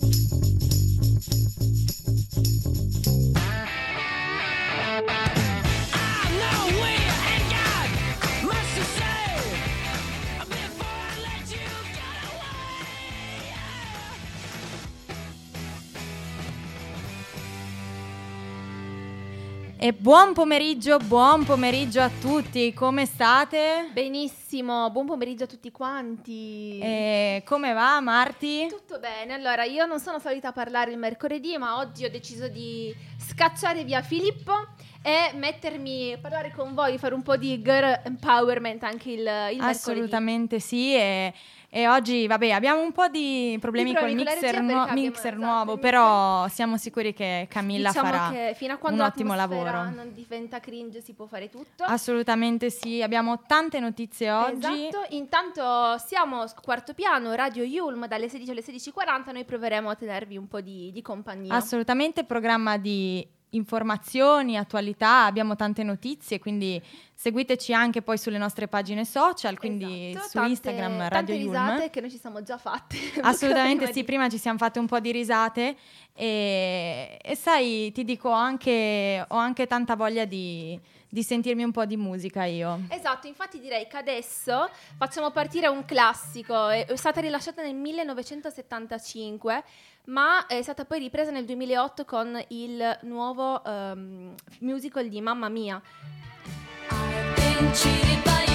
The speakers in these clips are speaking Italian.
Thank you. E buon pomeriggio, buon pomeriggio a tutti, come state? Benissimo, buon pomeriggio a tutti quanti. E come va Marti? Tutto bene, allora io non sono solita parlare il mercoledì, ma oggi ho deciso di scacciare via Filippo e mettermi a parlare con voi, fare un po' di girl empowerment anche il, il mercoledì. Assolutamente sì, e e oggi, vabbè, abbiamo un po' di problemi, con il mixer, nu- mixer nuovo, però siamo sicuri che Camilla diciamo farà che fino a quando un ottimo lavoro. non diventa cringe si può fare tutto. Assolutamente sì, abbiamo tante notizie oggi. Esatto, intanto siamo quarto piano, Radio Yulm dalle 16 alle 16.40, noi proveremo a tenervi un po' di, di compagnia. Assolutamente, programma di informazioni, attualità, abbiamo tante notizie, quindi seguiteci anche poi sulle nostre pagine social, quindi esatto, su tante, Instagram Radio tante risate Yulm. che noi ci siamo già fatte. Assolutamente prima sì, di... prima ci siamo fatte un po' di risate e, e sai, ti dico anche, ho anche tanta voglia di, di sentirmi un po' di musica io. Esatto, infatti direi che adesso facciamo partire un classico, è stata rilasciata nel 1975 ma è stata poi ripresa nel 2008 con il nuovo um, musical di Mamma Mia. I've been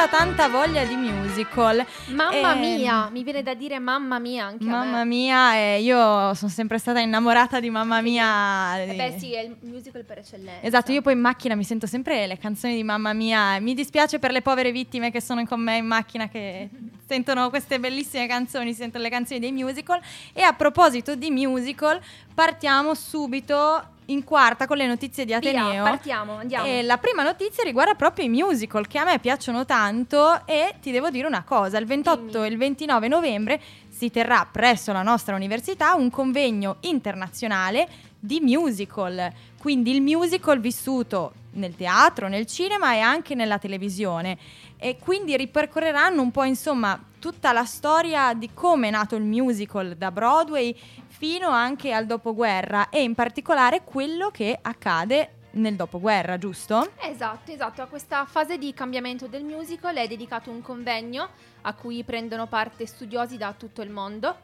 tanta tanta voglia di musical. Mamma e... mia, mi viene da dire mamma mia anche Mamma mia, eh, io sono sempre stata innamorata di Mamma mia. Eh beh sì, è il musical per eccellenza. Esatto, io poi in macchina mi sento sempre le canzoni di Mamma mia. Mi dispiace per le povere vittime che sono con me in macchina che sentono queste bellissime canzoni, sentono le canzoni dei musical. E a proposito di musical, partiamo subito in quarta con le notizie di Ateneo. Via, partiamo, andiamo. E la prima notizia riguarda proprio i musical che a me piacciono tanto e ti devo dire una cosa, il 28 Dimmi. e il 29 novembre si terrà presso la nostra università un convegno internazionale di musical, quindi il musical vissuto nel teatro, nel cinema e anche nella televisione e quindi ripercorreranno un po' insomma tutta la storia di come è nato il musical da Broadway fino anche al dopoguerra e in particolare quello che accade nel dopoguerra, giusto? Esatto, esatto. A questa fase di cambiamento del musical è dedicato un convegno a cui prendono parte studiosi da tutto il mondo.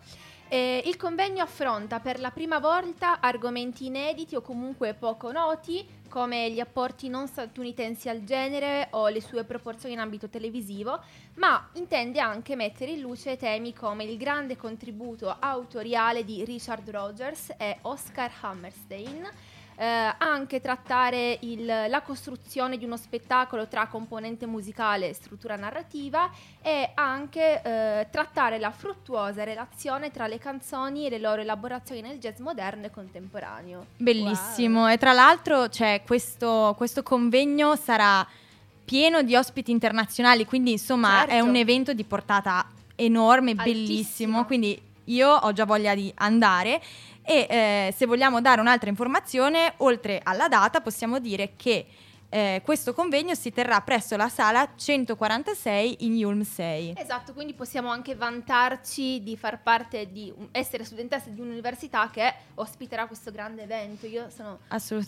E il convegno affronta per la prima volta argomenti inediti o comunque poco noti, come gli apporti non statunitensi al genere o le sue proporzioni in ambito televisivo, ma intende anche mettere in luce temi come il grande contributo autoriale di Richard Rogers e Oscar Hammerstein, eh, anche trattare il- la costruzione di uno spettacolo tra componente musicale e struttura narrativa e anche eh, trattare la fruttuosa relazione tra le canzoni e le loro elaborazioni nel jazz moderno e contemporaneo. Bellissimo. E tra l'altro c'è questo, questo convegno sarà pieno di ospiti internazionali, quindi insomma Certo. è un evento di portata enorme, Altissima. bellissimo. Quindi io ho già voglia di andare. E eh, se vogliamo dare un'altra informazione, oltre alla data, possiamo dire che eh, questo convegno si terrà presso la sala 146 in Yulm 6. Esatto, quindi possiamo anche vantarci di far parte di essere studentesse di un'università che ospiterà questo grande evento. Io sono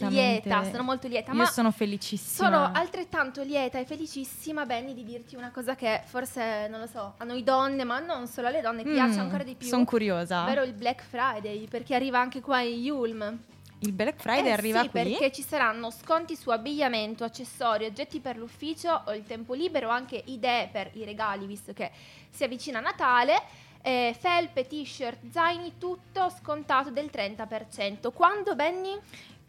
lieta, sono molto lieta, Io sono felicissima. Sono altrettanto lieta e felicissima, Benny, di dirti una cosa che forse, non lo so, a noi donne, ma non solo alle donne, piace ancora di più. Sono Mm, curiosa. Ovvero il Black Friday, perché arriva anche qua in Yulm. Il Black Friday Eh arriva sì, qui. perché ci saranno sconti su abbigliamento, accessori, oggetti per l'ufficio o il tempo libero, anche idee per i regali, visto che si avvicina Natale. eh, felpe, t-shirt, zaini, tutto scontato del 30%. Quando, Benny?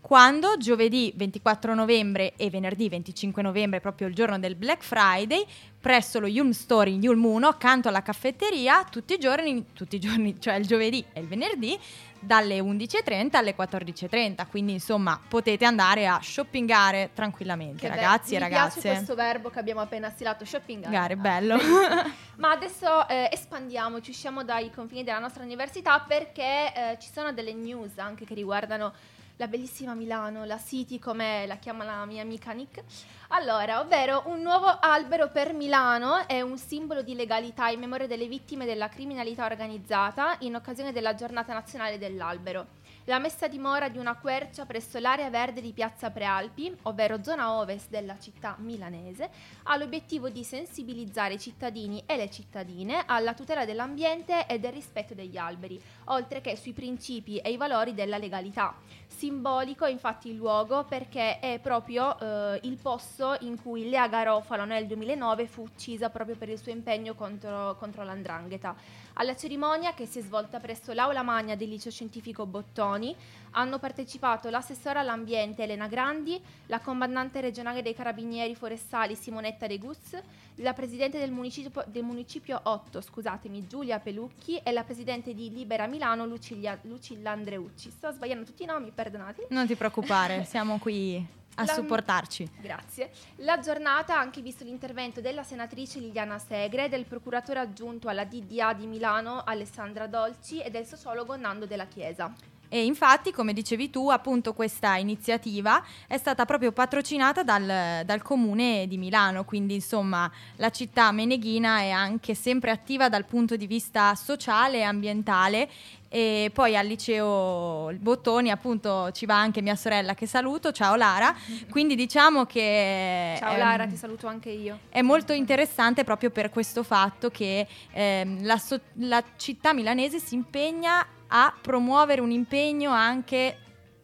Quando giovedì 24 novembre e venerdì 25 novembre, proprio il giorno del Black Friday, presso lo Yulm Store in Yulm 1, accanto alla caffetteria, tutti i giorni, tutti i giorni, cioè il giovedì e il venerdì, dalle 11.30 alle 14.30. Quindi insomma potete andare a shoppingare tranquillamente, Che ragazzi e mi ragazze. piace questo verbo che abbiamo appena stilato, shopping. Gare, bello. Ma adesso eh, espandiamo, ci usciamo dai confini della nostra università perché eh, ci sono delle news anche che riguardano la bellissima Milano, la City come la chiama la mia amica Nick. Allora, ovvero un nuovo albero per Milano è un simbolo di legalità in memoria delle vittime della criminalità organizzata in occasione della giornata nazionale dell'albero. La messa a dimora di una quercia presso l'area verde di Piazza Prealpi, ovvero zona ovest della città milanese, ha l'obiettivo di sensibilizzare i cittadini e le cittadine alla tutela dell'ambiente e del rispetto degli alberi, oltre che sui principi e i valori della legalità. Simbolico infatti il luogo perché è proprio eh, il posto in cui Lea Garofalo nel 2009 fu uccisa proprio per il suo impegno contro, contro l'andrangheta. Alla cerimonia, che si è svolta presso l'Aula Magna del Liceo Scientifico Bottoni, hanno partecipato l'assessora all'ambiente Elena Grandi, la comandante regionale dei carabinieri forestali Simonetta De Gus, la presidente del municipio, del municipio 8, scusatemi, Giulia Pelucchi e la presidente di Libera Milano Lucilia, Lucilla Andreucci. Sto sbagliando tutti i nomi, perdonati. non ti preoccupare, siamo qui a La- supportarci. Grazie. La giornata ha anche visto l'intervento della senatrice Liliana Segre, del procuratore aggiunto alla DDA di Milano Alessandra Dolci e del sociologo Nando della Chiesa. E infatti, come dicevi tu, appunto questa iniziativa è stata proprio patrocinata dal, dal comune di Milano, quindi insomma la città meneghina è anche sempre attiva dal punto di vista sociale e ambientale. E poi al liceo Bottoni appunto ci va anche mia sorella che saluto, ciao Lara, quindi diciamo che... Ciao Lara, ti saluto anche io. è molto interessante proprio per questo fatto che ehm, la, so- la città milanese si impegna a promuovere un impegno anche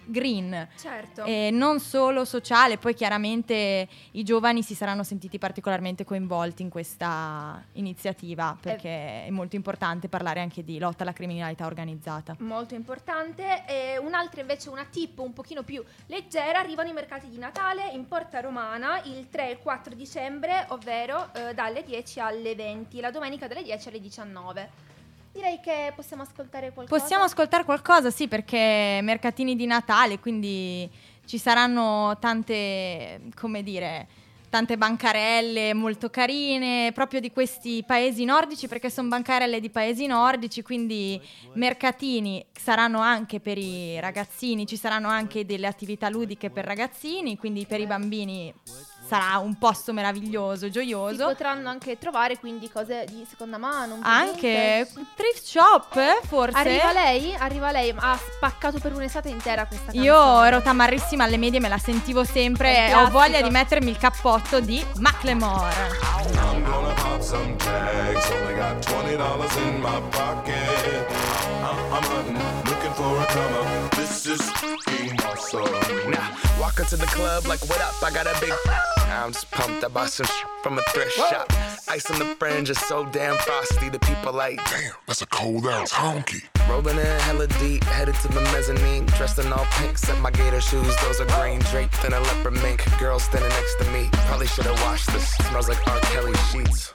green. Certo. E non solo sociale, poi chiaramente i giovani si saranno sentiti particolarmente coinvolti in questa iniziativa perché è molto importante parlare anche di lotta alla criminalità organizzata. Molto importante. E un'altra invece, una tip un pochino più leggera, arrivano i mercati di Natale in Porta Romana il 3 e il 4 dicembre, ovvero eh, dalle 10 alle 20, la domenica dalle 10 alle 19. Direi che possiamo ascoltare qualcosa. Possiamo ascoltare qualcosa, sì, perché mercatini di Natale, quindi ci saranno tante, come dire, tante bancarelle molto carine, proprio di questi paesi nordici, perché sono bancarelle di paesi nordici, quindi mercatini saranno anche per i ragazzini, ci saranno anche delle attività ludiche per ragazzini, quindi per i bambini sarà un posto meraviglioso, Si gioioso. potranno anche trovare quindi cose di seconda mano. un po' Anche thrift shop, eh, forse. Arriva lei, arriva lei, ha spaccato per un'estate intera questa canzone. Io ero tamarrissima alle medie, me la sentivo sempre È e ho voglia di mettermi il cappotto di Macklemore. I'm gonna pop some tags. Only got twenty dollars in my pocket. I'm, I'm hunting, looking for a come up. This is fucking awesome. Now, walk into the club like, what up? I got a big. I'm just pumped. I bought some sh- from a thrift shop. Ice on the fringe is so damn frosty. The people like, Damn, that's a cold ass honky. rolling in hella deep, headed to the mezzanine. Dressed in all pink, set my gator shoes. Those are green draped in a leopard mink. Girl standing next to me. Probably should have washed this. Smells like R. Kelly sheets.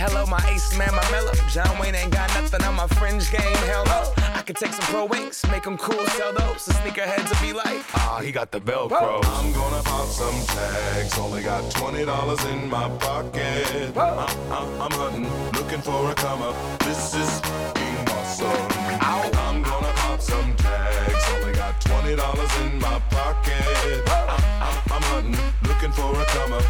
Hello, my ace man, my mellow. John Wayne ain't got nothing on my fringe game. Hell no. I could take some pro wings, make them cool, sell those. The sneakerheads will be like, ah, he got the Velcro. I'm gonna pop some tags. Only got twenty dollars in my pocket. I'm, I'm, I'm hunting, looking for a come up. This is being awesome. I'm gonna pop some tags. Only got twenty dollars in my pocket. I'm, I'm, I'm hunting, looking for a come up.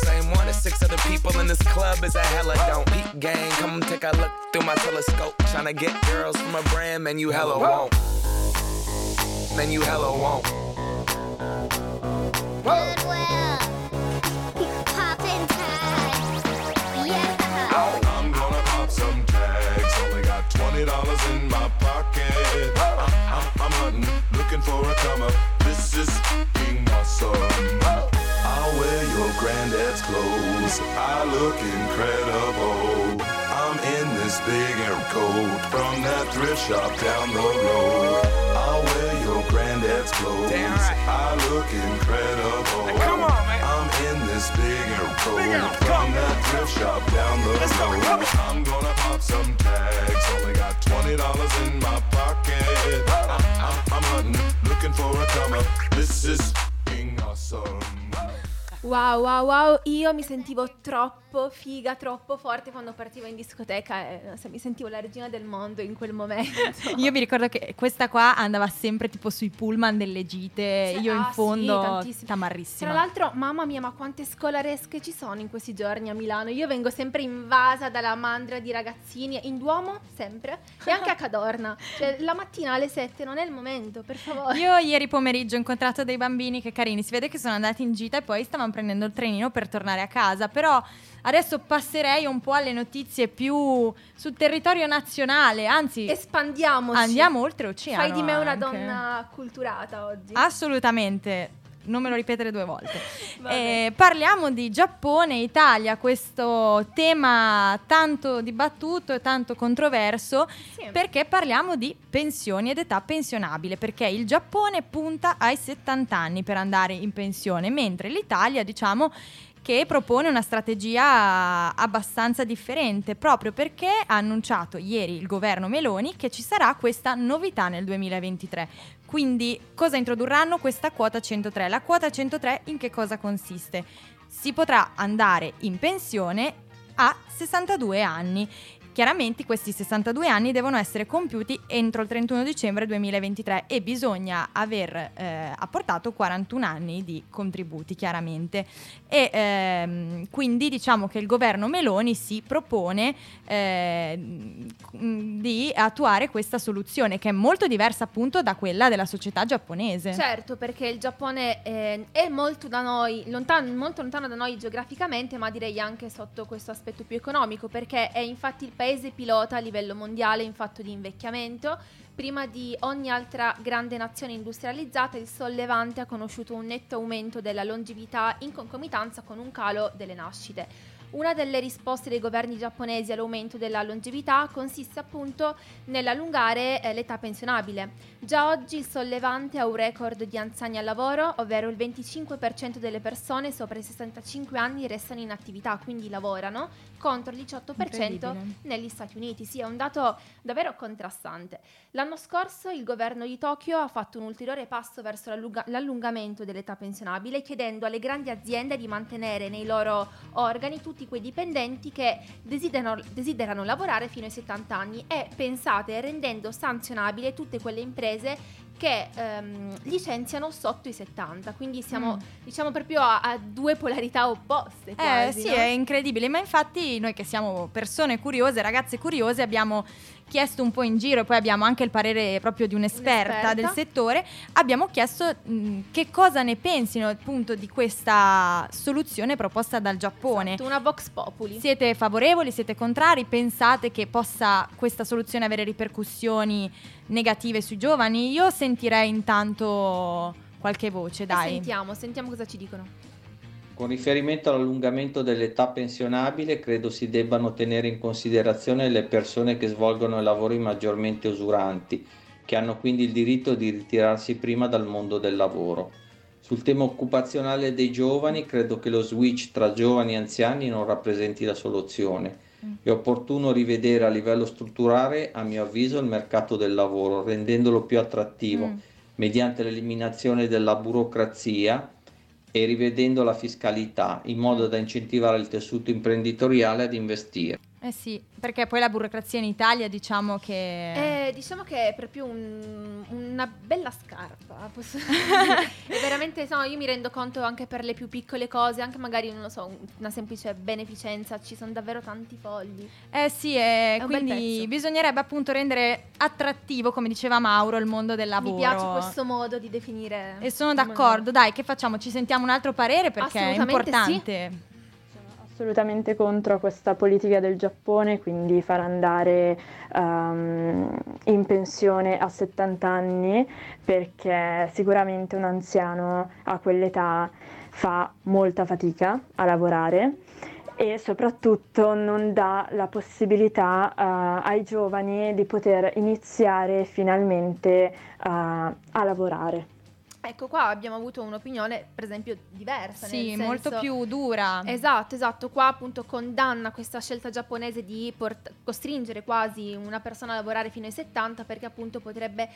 same one as six other people in this club is a hella don't. Peak gang, come take a look through my telescope. Tryna get girls from a brand, man, you hella won't. Man, you hella won't. Goodwill. Poppin' tags. Yeah. I'm gonna pop some tags. Only got twenty dollars in my pocket. I'm, I'm, I'm hunting, looking for a come up. This is fucking awesome. I'll wear your granddad's clothes. I look incredible. I'm in this big air coat from that thrift shop down the road. I'll wear your granddad's clothes. Damn right. I look incredible. come on, man. I'm in this big air coat air from that thrift shop down the road. I'm gonna pop some tags. Only got twenty dollars in my pocket. I'm, I'm, I'm hunting, looking for a come up. This is awesome. Wow, wow, wow, io mi sentivo troppo figa, troppo forte quando partivo in discoteca e so, mi sentivo la regina del mondo in quel momento. Io mi ricordo che questa qua andava sempre tipo sui pullman delle gite, Sì, io in ah, sì, fondo tantissimo. tamarrissima. Tra l'altro, mamma mia, ma quante scolaresche ci sono in questi giorni a Milano? Io vengo sempre invasa dalla mandra di ragazzini, in Duomo sempre, e anche a Cadorna. Cioè, la mattina alle 7 non è il momento, per favore. Io ieri pomeriggio ho incontrato dei bambini che carini, si vede che sono andati in gita e poi stavano prendendo il trenino per tornare a casa. Però adesso passerei un po' alle notizie più sul territorio nazionale, anzi Espandiamoci. andiamo oltre oceano. Fai di me una anche. donna culturata oggi. Assolutamente. Non me lo ripetere due volte. Eh, parliamo di Giappone e Italia, questo tema tanto dibattuto e tanto controverso, Sì. perché parliamo di pensioni ed età pensionabile, perché il Giappone punta ai 70 anni per andare in pensione, mentre l'Italia, diciamo, che propone una strategia abbastanza differente, proprio perché ha annunciato ieri il governo Meloni che ci sarà questa novità nel 2023. Quindi cosa introdurranno? Questa quota 103. La quota 103 in che cosa consiste? Si potrà andare in pensione a 62 anni. Chiaramente questi 62 anni devono essere compiuti entro il 31 dicembre 2023 e bisogna aver eh, apportato 41 anni di contributi, chiaramente. E ehm, quindi diciamo che il governo Meloni si propone eh, di attuare questa soluzione che è molto diversa appunto da quella della società giapponese. Certo, perché il Giappone eh, è molto da noi, lontano, molto lontano da noi geograficamente, ma direi anche sotto questo aspetto più economico, perché è infatti il paese pilota a livello mondiale in fatto di invecchiamento. Prima di ogni altra grande nazione industrializzata, il Sollevante ha conosciuto un netto aumento della longevità in concomitanza con un calo delle nascite. Una delle risposte dei governi giapponesi all'aumento della longevità consiste appunto nell'allungare eh, l'età pensionabile. Già oggi il sollevante ha un record di anziani al lavoro, ovvero il 25% delle persone sopra i 65 anni restano in attività, quindi lavorano, contro il 18% Incredibile. negli Stati Uniti. Sì, è un dato davvero contrastante. L'anno scorso il governo di Tokyo ha fatto un ulteriore passo verso l'allunga- l'allungamento dell'età pensionabile, chiedendo alle grandi aziende di mantenere nei loro organi tutti quei dipendenti che desiderano, desiderano lavorare fino ai 70 anni e pensate rendendo sanzionabile tutte quelle imprese che ehm, licenziano sotto i 70, quindi siamo Mm. diciamo proprio a, a due polarità opposte. Eh quasi, sì, no? è incredibile, ma infatti noi che siamo persone curiose, ragazze curiose, abbiamo chiesto un po' in giro e poi abbiamo anche il parere proprio di un'esperta, Un'esperta. del settore, abbiamo chiesto mh, che cosa ne pensino appunto di questa soluzione proposta dal Giappone. Esatto, una Vox Populi. Siete favorevoli, siete contrari? Pensate che possa questa soluzione avere ripercussioni negative sui giovani? Io sentirei intanto qualche voce, E dai. Sentiamo, sentiamo cosa ci dicono. Con riferimento all'allungamento dell'età pensionabile, credo si debbano tenere in considerazione le persone che svolgono lavori maggiormente usuranti, che hanno quindi il diritto di ritirarsi prima dal mondo del lavoro. Sul tema occupazionale dei giovani, credo che lo switch tra giovani e anziani non rappresenti la soluzione. Mm. È opportuno rivedere a livello strutturale, a mio avviso, il mercato del lavoro, rendendolo più attrattivo Mm. mediante l'eliminazione della burocrazia e rivedendo la fiscalità in modo da incentivare il tessuto imprenditoriale ad investire. Eh sì, perché poi la burocrazia in Italia diciamo che... Eh, diciamo che è proprio un- una bella scarpa. Posso dire. è veramente, no, io mi rendo conto anche per le più piccole cose, anche magari, non lo so, un- una semplice beneficenza, ci sono davvero tanti fogli. Eh sì, eh, È quindi bisognerebbe appunto rendere attrattivo, come diceva Mauro, il mondo del lavoro. Mi piace questo modo di definire. E sono il mondo- d'accordo, dai, che facciamo? Ci sentiamo un altro parere perché è importante. Assolutamente contro questa politica del Giappone, quindi far andare ehm, in pensione a 70 anni, perché sicuramente un anziano a quell'età fa molta fatica a lavorare e soprattutto non dà la possibilità eh, ai giovani di poter iniziare finalmente eh, a lavorare. Ecco, qua abbiamo avuto un'opinione, per esempio, diversa. Sì, nel molto senso- più dura. Esatto, esatto. Qua appunto condanna questa scelta giapponese di port- costringere quasi una persona a lavorare fino ai 70 perché appunto potrebbe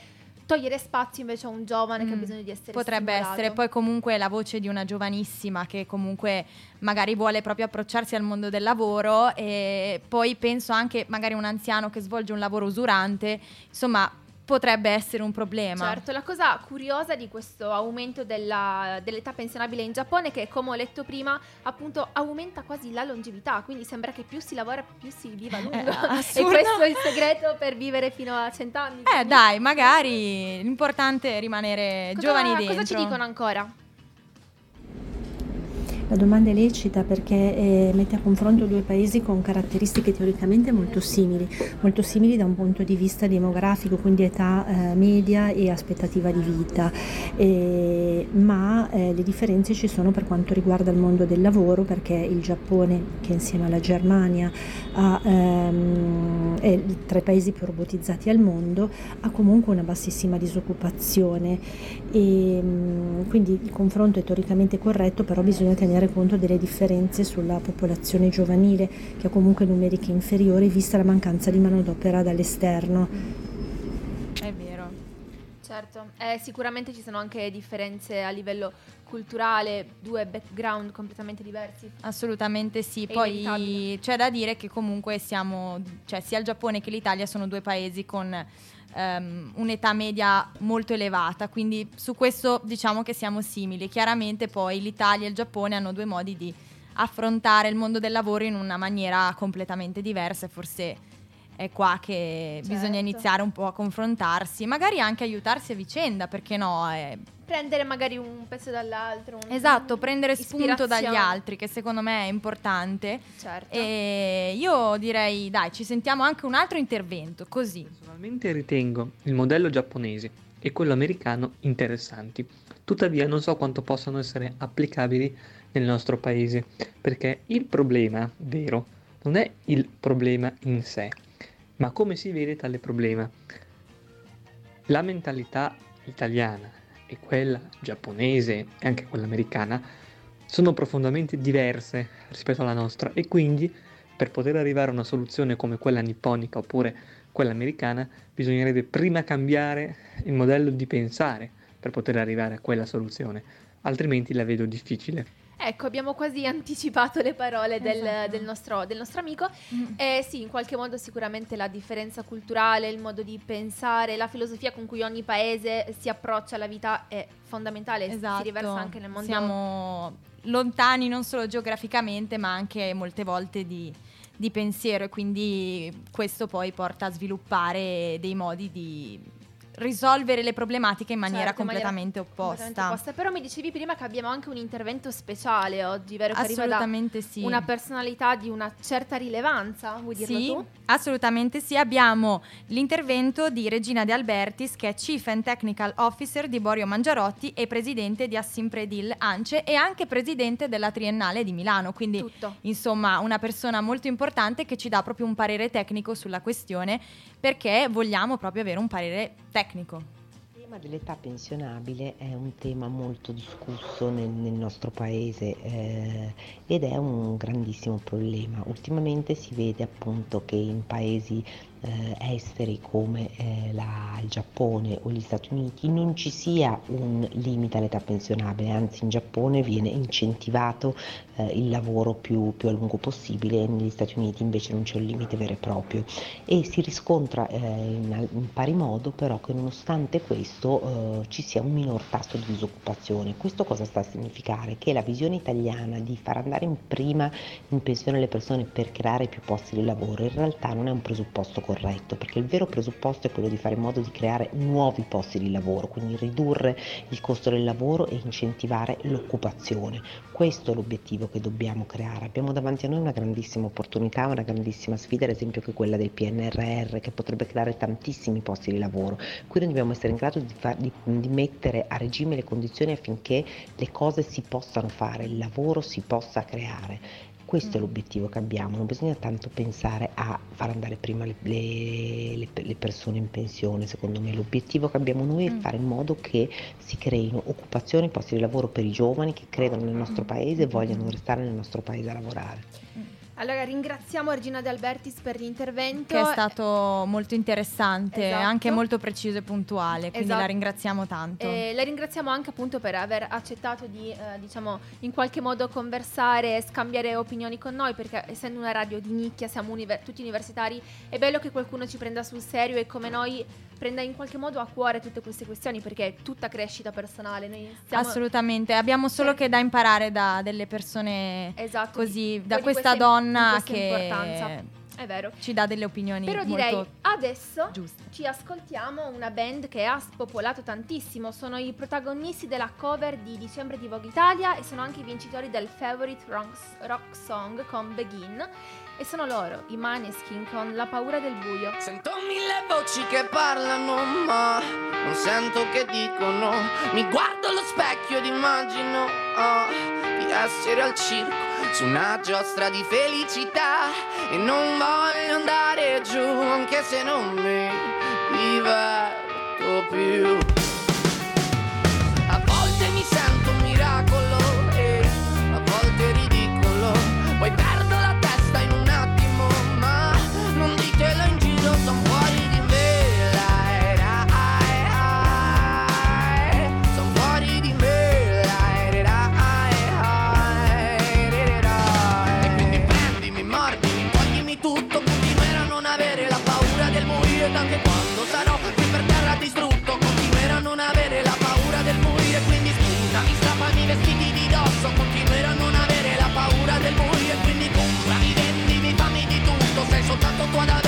togliere spazio invece a un giovane che ha Mm, bisogno di essere Potrebbe stimolato. essere poi comunque la voce di una giovanissima che comunque magari vuole proprio approcciarsi al mondo del lavoro e poi penso anche magari un anziano che svolge un lavoro usurante, insomma potrebbe essere un problema. Certo, la cosa curiosa di questo aumento della- dell'età pensionabile in Giappone è che, come ho letto prima, appunto aumenta quasi la longevità, quindi sembra che più si lavora più si viva a lungo. e assurdo. questo è il segreto per vivere fino a 100 anni. Eh quindi- dai, magari l'importante è rimanere Cosa- giovani dentro. Cosa ci dicono ancora? La domanda è lecita perché eh, mette a confronto due paesi con caratteristiche teoricamente molto simili, molto simili da un punto di vista demografico, quindi età eh, media e aspettativa di vita, eh, ma eh, le differenze ci sono per quanto riguarda il mondo del lavoro perché il Giappone, che insieme alla Germania ha, ehm, è tra i paesi più robotizzati al mondo, ha comunque una bassissima disoccupazione. E mm, quindi il confronto è teoricamente corretto, però bisogna tenere conto delle differenze sulla popolazione giovanile che ha comunque numeriche inferiori vista la mancanza di manodopera dall'esterno. È vero. Certo, eh, sicuramente ci sono anche differenze a livello culturale, due background completamente diversi. Assolutamente sì, È poi inevitabile. c'è da dire che comunque siamo, cioè sia il Giappone che l'Italia sono due paesi con ehm, un'età media molto elevata, quindi su questo diciamo che siamo simili. Chiaramente poi l'Italia e il Giappone hanno due modi di affrontare il mondo del lavoro in una maniera completamente diversa e forse è qua che bisogna Certo. iniziare un po' a confrontarsi, magari anche aiutarsi a vicenda, perché no? Eh, Prendere magari un pezzo dall'altro. un- Esatto, prendere spunto dagli altri, che secondo me è importante. Certo. E io direi, dai, ci sentiamo anche un altro intervento, così. Personalmente ritengo il modello giapponese e quello americano interessanti, tuttavia non so quanto possano essere applicabili nel nostro paese, perché il problema vero non è il problema in sé, ma come si vede tale problema. La mentalità italiana e quella giapponese e anche quella americana sono profondamente diverse rispetto alla nostra e quindi per poter arrivare a una soluzione come quella nipponica oppure quella americana bisognerebbe prima cambiare il modello di pensare per poter arrivare a quella soluzione, altrimenti la vedo difficile. Ecco, abbiamo quasi anticipato le parole del, Esatto. del nostro, del nostro amico. Mm. Eh, sì, in qualche modo sicuramente la differenza culturale, il modo di pensare, la filosofia con cui ogni paese si approccia alla vita è fondamentale, Esatto. si riversa anche nel mondo. Siamo lontani non solo geograficamente, ma anche molte volte di, di pensiero e quindi questo poi porta a sviluppare dei modi di risolvere le problematiche in maniera Certo, maniera completamente completamente opposta. opposta. Però mi dicevi prima che abbiamo anche un intervento speciale oggi, vero? Che Assolutamente sì. una personalità di una certa rilevanza, vuoi dirlo Sì, tu? assolutamente sì. Abbiamo l'intervento di Regina De Albertis, che è Chief and Technical Officer di Borio Mangiarotti e presidente di Assimpredil Ance e anche presidente della Triennale di Milano. Quindi, Tutto. insomma, una persona molto importante che ci dà proprio un parere tecnico sulla questione perché vogliamo proprio avere un parere tecnico. Il tema dell'età pensionabile è un tema molto discusso nel, nel nostro paese eh, ed è un grandissimo problema. Ultimamente si vede appunto che in paesi eh, esteri come eh, la- il Giappone o gli Stati Uniti non ci sia un limite all'età pensionabile, anzi in Giappone viene incentivato eh, il lavoro più, più a lungo possibile negli Stati Uniti invece non c'è un limite vero e proprio e si riscontra eh, in, in pari modo però che nonostante questo eh, ci sia un minor tasso di disoccupazione. Questo cosa sta a significare? Che la visione italiana di far andare in prima in pensione le persone per creare più posti di lavoro in realtà non è un presupposto corretto perché il vero presupposto è quello di fare in modo di creare nuovi posti di lavoro, quindi ridurre il costo del lavoro e incentivare l'occupazione. Questo è l'obiettivo che dobbiamo creare. Abbiamo davanti a noi una grandissima opportunità, una grandissima sfida, ad esempio che quella del PNRR che potrebbe creare tantissimi posti di lavoro. Quindi dobbiamo essere in grado di, far- di- di mettere a regime le condizioni affinché le cose si possano fare, il lavoro si possa creare. Questo è l'obiettivo che abbiamo, non bisogna tanto pensare a far andare prima le, le- le- persone in pensione, secondo me l'obiettivo che abbiamo noi è Mm. fare in modo che si creino occupazioni, posti di lavoro per i giovani che credono nel nostro paese e vogliono restare nel nostro paese a lavorare. Allora ringraziamo Regina De Albertis per l'intervento. Che è stato molto interessante, Esatto. anche molto preciso e puntuale, quindi Esatto. la ringraziamo tanto. Eh, la ringraziamo anche appunto per aver accettato di, eh, diciamo, in qualche modo conversare e scambiare opinioni con noi, perché essendo una radio di nicchia, siamo univer- tutti universitari, è bello che qualcuno ci prenda sul serio e come noi prenda in qualche modo a cuore tutte queste questioni, perché è tutta crescita personale. Assolutamente, abbiamo solo Cioè- che da imparare da delle persone Esatto, così, da questa questa- donna questa che importanza. È vero. ci dà delle opinioni Però molto direi adesso giuste. ci ascoltiamo una band che ha spopolato tantissimo. Sono i protagonisti della cover di dicembre di Vogue Italia e sono anche i vincitori del Favorite Rock, rock Song con Begin. E sono loro, i Maneskin con La paura del buio. Sento mille voci che parlano, ma non sento che dicono. Mi guardo allo specchio ed immagino oh, di essere al circo su una giostra di felicità. E non voglio andare giù, anche se non mi diverto più. Ed anche quando sarò qui per terra distrutto, continuerò a non avere la paura del morire, quindi sputami, strappami i vestiti di dosso, continuerò a non avere la paura del morire, quindi comprami, vendimi, fammi di tutto, sei soltanto tu ad avere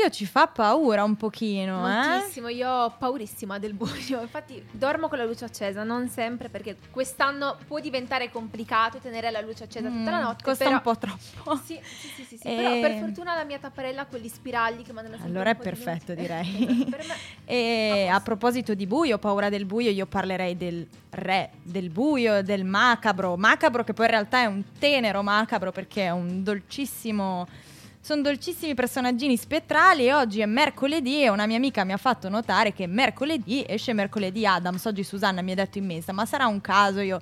buio ci fa paura un pochino, eh? Moltissimo, io ho paurissima del buio, infatti dormo con la luce accesa, non sempre perché quest'anno può diventare complicato tenere la luce accesa tutta la Mm, notte. costa però- un po' troppo. Sì, sì, sì, sì, sì, E- però per fortuna la mia tapparella ha quegli spiragli che mandano sempre Allora è di perfetto, luce. direi. Me E a proposito di buio, paura del buio, io parlerei del re del buio, del macabro. Macabro che poi in realtà è un tenero macabro perché è un dolcissimo. Sono dolcissimi personaggini spettrali e oggi è mercoledì e una mia amica mi ha fatto notare che mercoledì esce mercoledì Adams. Oggi Susanna mi ha detto in messa, ma sarà un caso io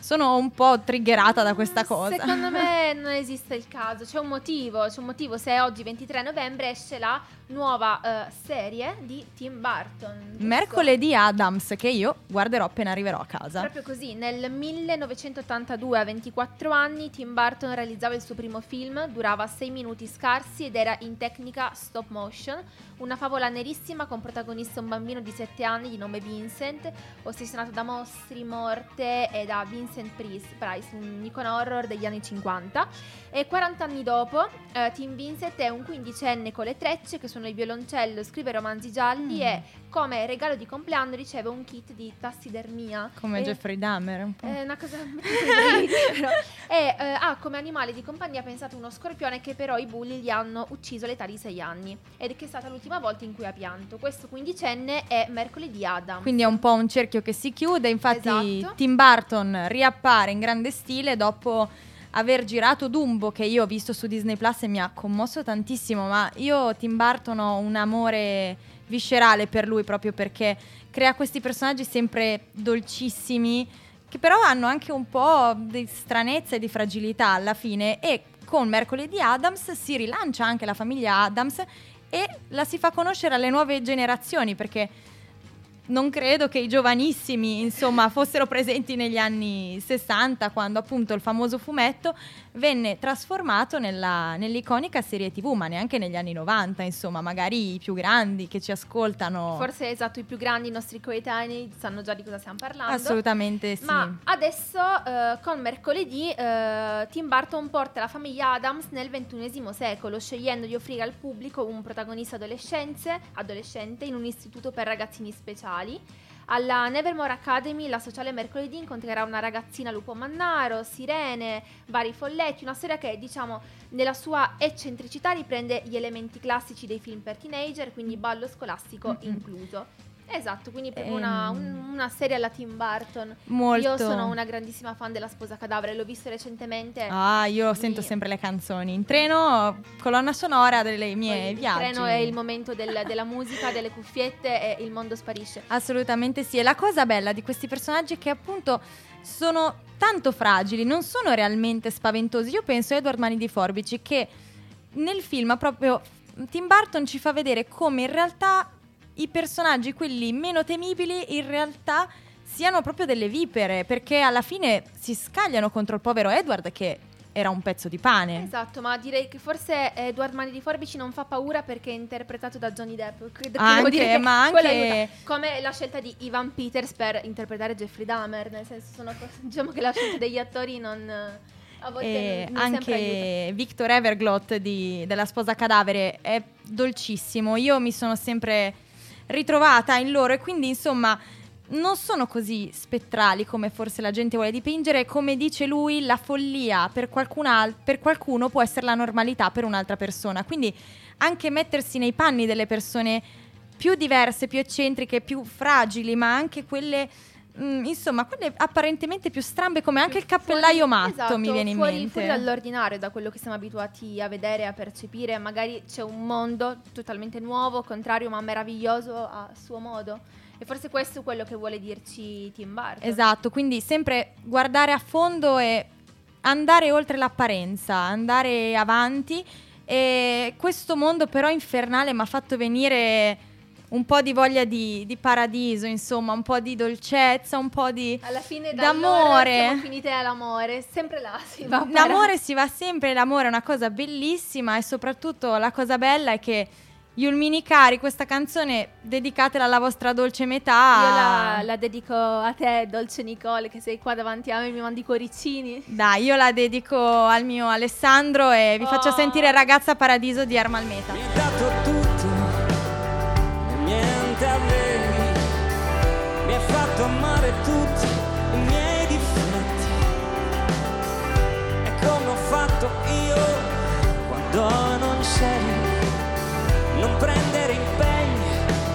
sono un po' triggerata da questa cosa. Secondo me non esiste il caso, c'è un motivo, c'è un motivo se oggi 23 novembre esce la nuova eh, serie di Tim Burton. giusto? Mercoledì Adams che io guarderò appena arriverò a casa. Proprio così, nel 1982, a 24 anni, Tim Burton realizzava il suo primo film, durava 6 minuti scarsi ed era in tecnica stop motion, una favola nerissima con protagonista un bambino di 7 anni di nome Vincent, ossessionato da mostri, morte e da Vincent Price, Price, un icona horror degli anni 50. E 40 anni dopo, eh, Tim Vincent è un quindicenne con le trecce che suona il violoncello, scrive romanzi gialli Mm. e come regalo di compleanno riceve un kit di tassidermia. Come E- Jeffrey Dahmer, un po'. è una cosa però. E eh, ha come animale di compagnia pensato uno scorpione che però i bulli gli hanno ucciso all'età di 6 anni ed che è stata l'ultima volta in cui ha pianto. Questo quindicenne è mercoledì Adam. Quindi è un po' un cerchio che si chiude, infatti Esatto. Tim Burton riappare in grande stile dopo aver girato Dumbo che io ho visto su Disney Plus e mi ha commosso tantissimo, ma io Tim Burton ho un amore viscerale per lui proprio perché crea questi personaggi sempre dolcissimi che però hanno anche un po' di stranezza e di fragilità alla fine e con Mercoledì Adams si rilancia anche la famiglia Adams e la si fa conoscere alle nuove generazioni perché non credo che i giovanissimi, insomma, fossero presenti negli anni 60, quando appunto il famoso fumetto venne trasformato nella- nell'iconica serie TV, ma neanche negli anni 90, insomma, magari i più grandi che ci ascoltano. Forse esatto, i più grandi, i nostri coetanei, sanno già di cosa stiamo parlando. Assolutamente sì. Ma adesso eh, con mercoledì eh, Tim Burton porta la famiglia Adams nel XXI secolo, scegliendo di offrire al pubblico un protagonista adolescente in un istituto per ragazzini speciali. Alla Nevermore Academy la sociale mercoledì incontrerà una ragazzina lupo mannaro, sirene, vari folletti, una storia che diciamo nella sua eccentricità riprende gli elementi classici dei film per teenager, quindi ballo scolastico incluso. Esatto, quindi proprio una, Ehm. un- una serie alla Tim Burton. Molto. Io sono una grandissima fan della Sposa Cadavere, l'ho visto recentemente. Ah, io Mi- sento sempre le canzoni. In treno, colonna sonora dei miei il viaggi. treno è il momento del- della musica, delle cuffiette e il mondo sparisce. Assolutamente sì. E la cosa bella di questi personaggi è che appunto sono tanto fragili, non sono realmente spaventosi. Io penso a Edward Mani di Forbici che nel film proprio Tim Burton ci fa vedere come in realtà i personaggi, quelli meno temibili, in realtà siano proprio delle vipere, perché alla fine si scagliano contro il povero Edward che era un pezzo di pane. Esatto, ma direi che forse Edward Mani di Forbici non fa paura perché è interpretato da Johnny Depp. Credo che Anche, dire ma anche-. Come la scelta di Ivan Peters per interpretare Jeffrey Dahmer, nel senso sono diciamo che la scelta degli attori non a volte E non, anche Victor Everglot di- della sposa cadavere è dolcissimo. Io mi sono sempre ritrovata in loro e quindi insomma non sono così spettrali come forse la gente vuole dipingere. Come dice lui, la follia per, al- per qualcuno può essere la normalità per un'altra persona. Quindi anche mettersi nei panni delle persone più diverse, più eccentriche, più fragili, ma anche quelle. Mm, insomma, quelle apparentemente più strambe, come anche il cappellaio matto Esatto, mi viene in fuori, mente. fuori dall'ordinario, da quello che siamo abituati a vedere, a percepire. Magari c'è un mondo totalmente nuovo, contrario, ma meraviglioso a suo modo. E forse questo è quello che vuole dirci Tim Burton. Esatto, quindi sempre guardare a fondo e andare oltre l'apparenza, andare avanti. E questo mondo però infernale mi ha fatto venire un po' di voglia di, di paradiso, insomma, un po' di dolcezza, un po' di... Alla fine D'amore. siamo finite all'amore, sempre là si va. L'amore si va sempre, l'amore è una cosa bellissima e soprattutto la cosa bella è che Yulmini Cari, questa canzone dedicatela alla vostra dolce metà. Io la, la dedico a te, Dolce Nicole, che sei qua davanti a me e mi mandi i cuoricini. Dai, io la dedico al mio Alessandro e vi faccio Oh. sentire Ragazza Paradiso di Armalmeta. dato c'eri, non prendere impegni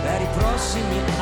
per i prossimi anni.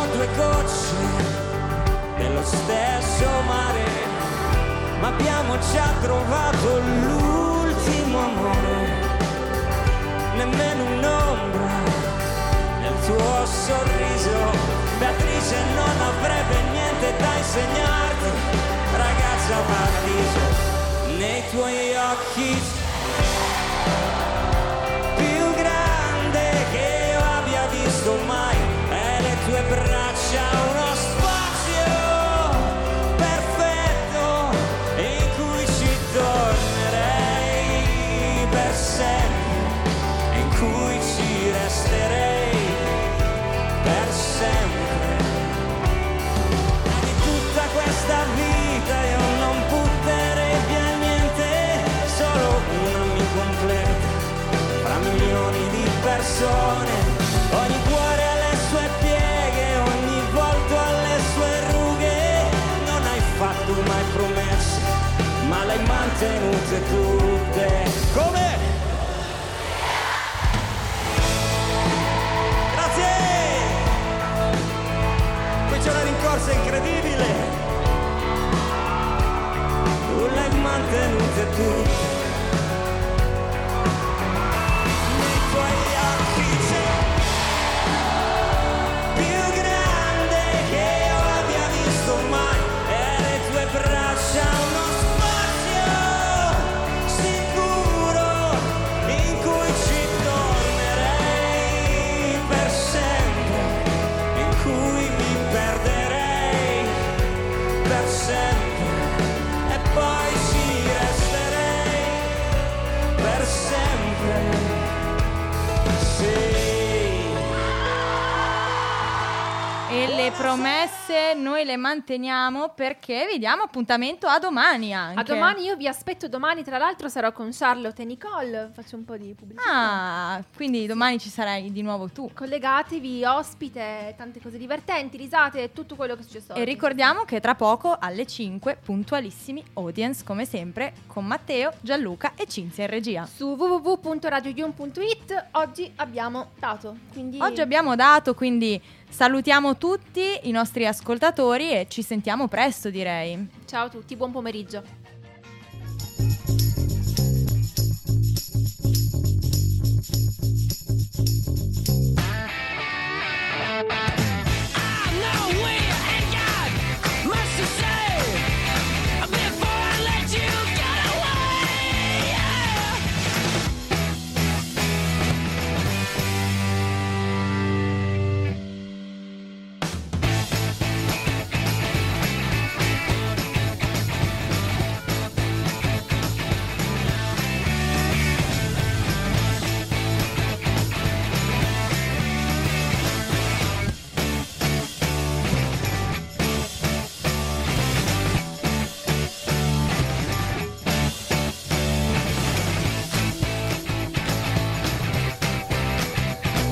siamo due gocce dello stesso mare, ma abbiamo già trovato l'ultimo amore, nemmeno un'ombra nel tuo sorriso. Beatrice non avrebbe niente da insegnarti, ragazza paradiso, nei tuoi occhi più grande che io abbia visto mai tue braccia uno spazio perfetto in cui ci tornerei per sempre in cui ci resterei per sempre. E di tutta questa vita io non butterei via niente solo un amico completo fra milioni di persone mantenute tutte. Come? Grazie! Qui c'è una rincorsa incredibile. Tu le hai mantenute tutte promesse noi le manteniamo perché vi diamo appuntamento a domani anche. A domani io vi aspetto domani, tra l'altro sarò con Charlotte e Nicole, faccio un po' di pubblicità. Ah, quindi domani ci sarai di nuovo tu. Collegatevi, ospite, tante cose divertenti, risate tutto quello che è successo E oggi. ricordiamo che tra poco alle 5 puntualissimi audience come sempre con Matteo, Gianluca e Cinzia in regia. Su www.radioyun.it oggi abbiamo dato, quindi Oggi abbiamo dato, quindi salutiamo tutti i nostri ascoltatori e ci sentiamo presto direi. ciao a tutti, buon pomeriggio.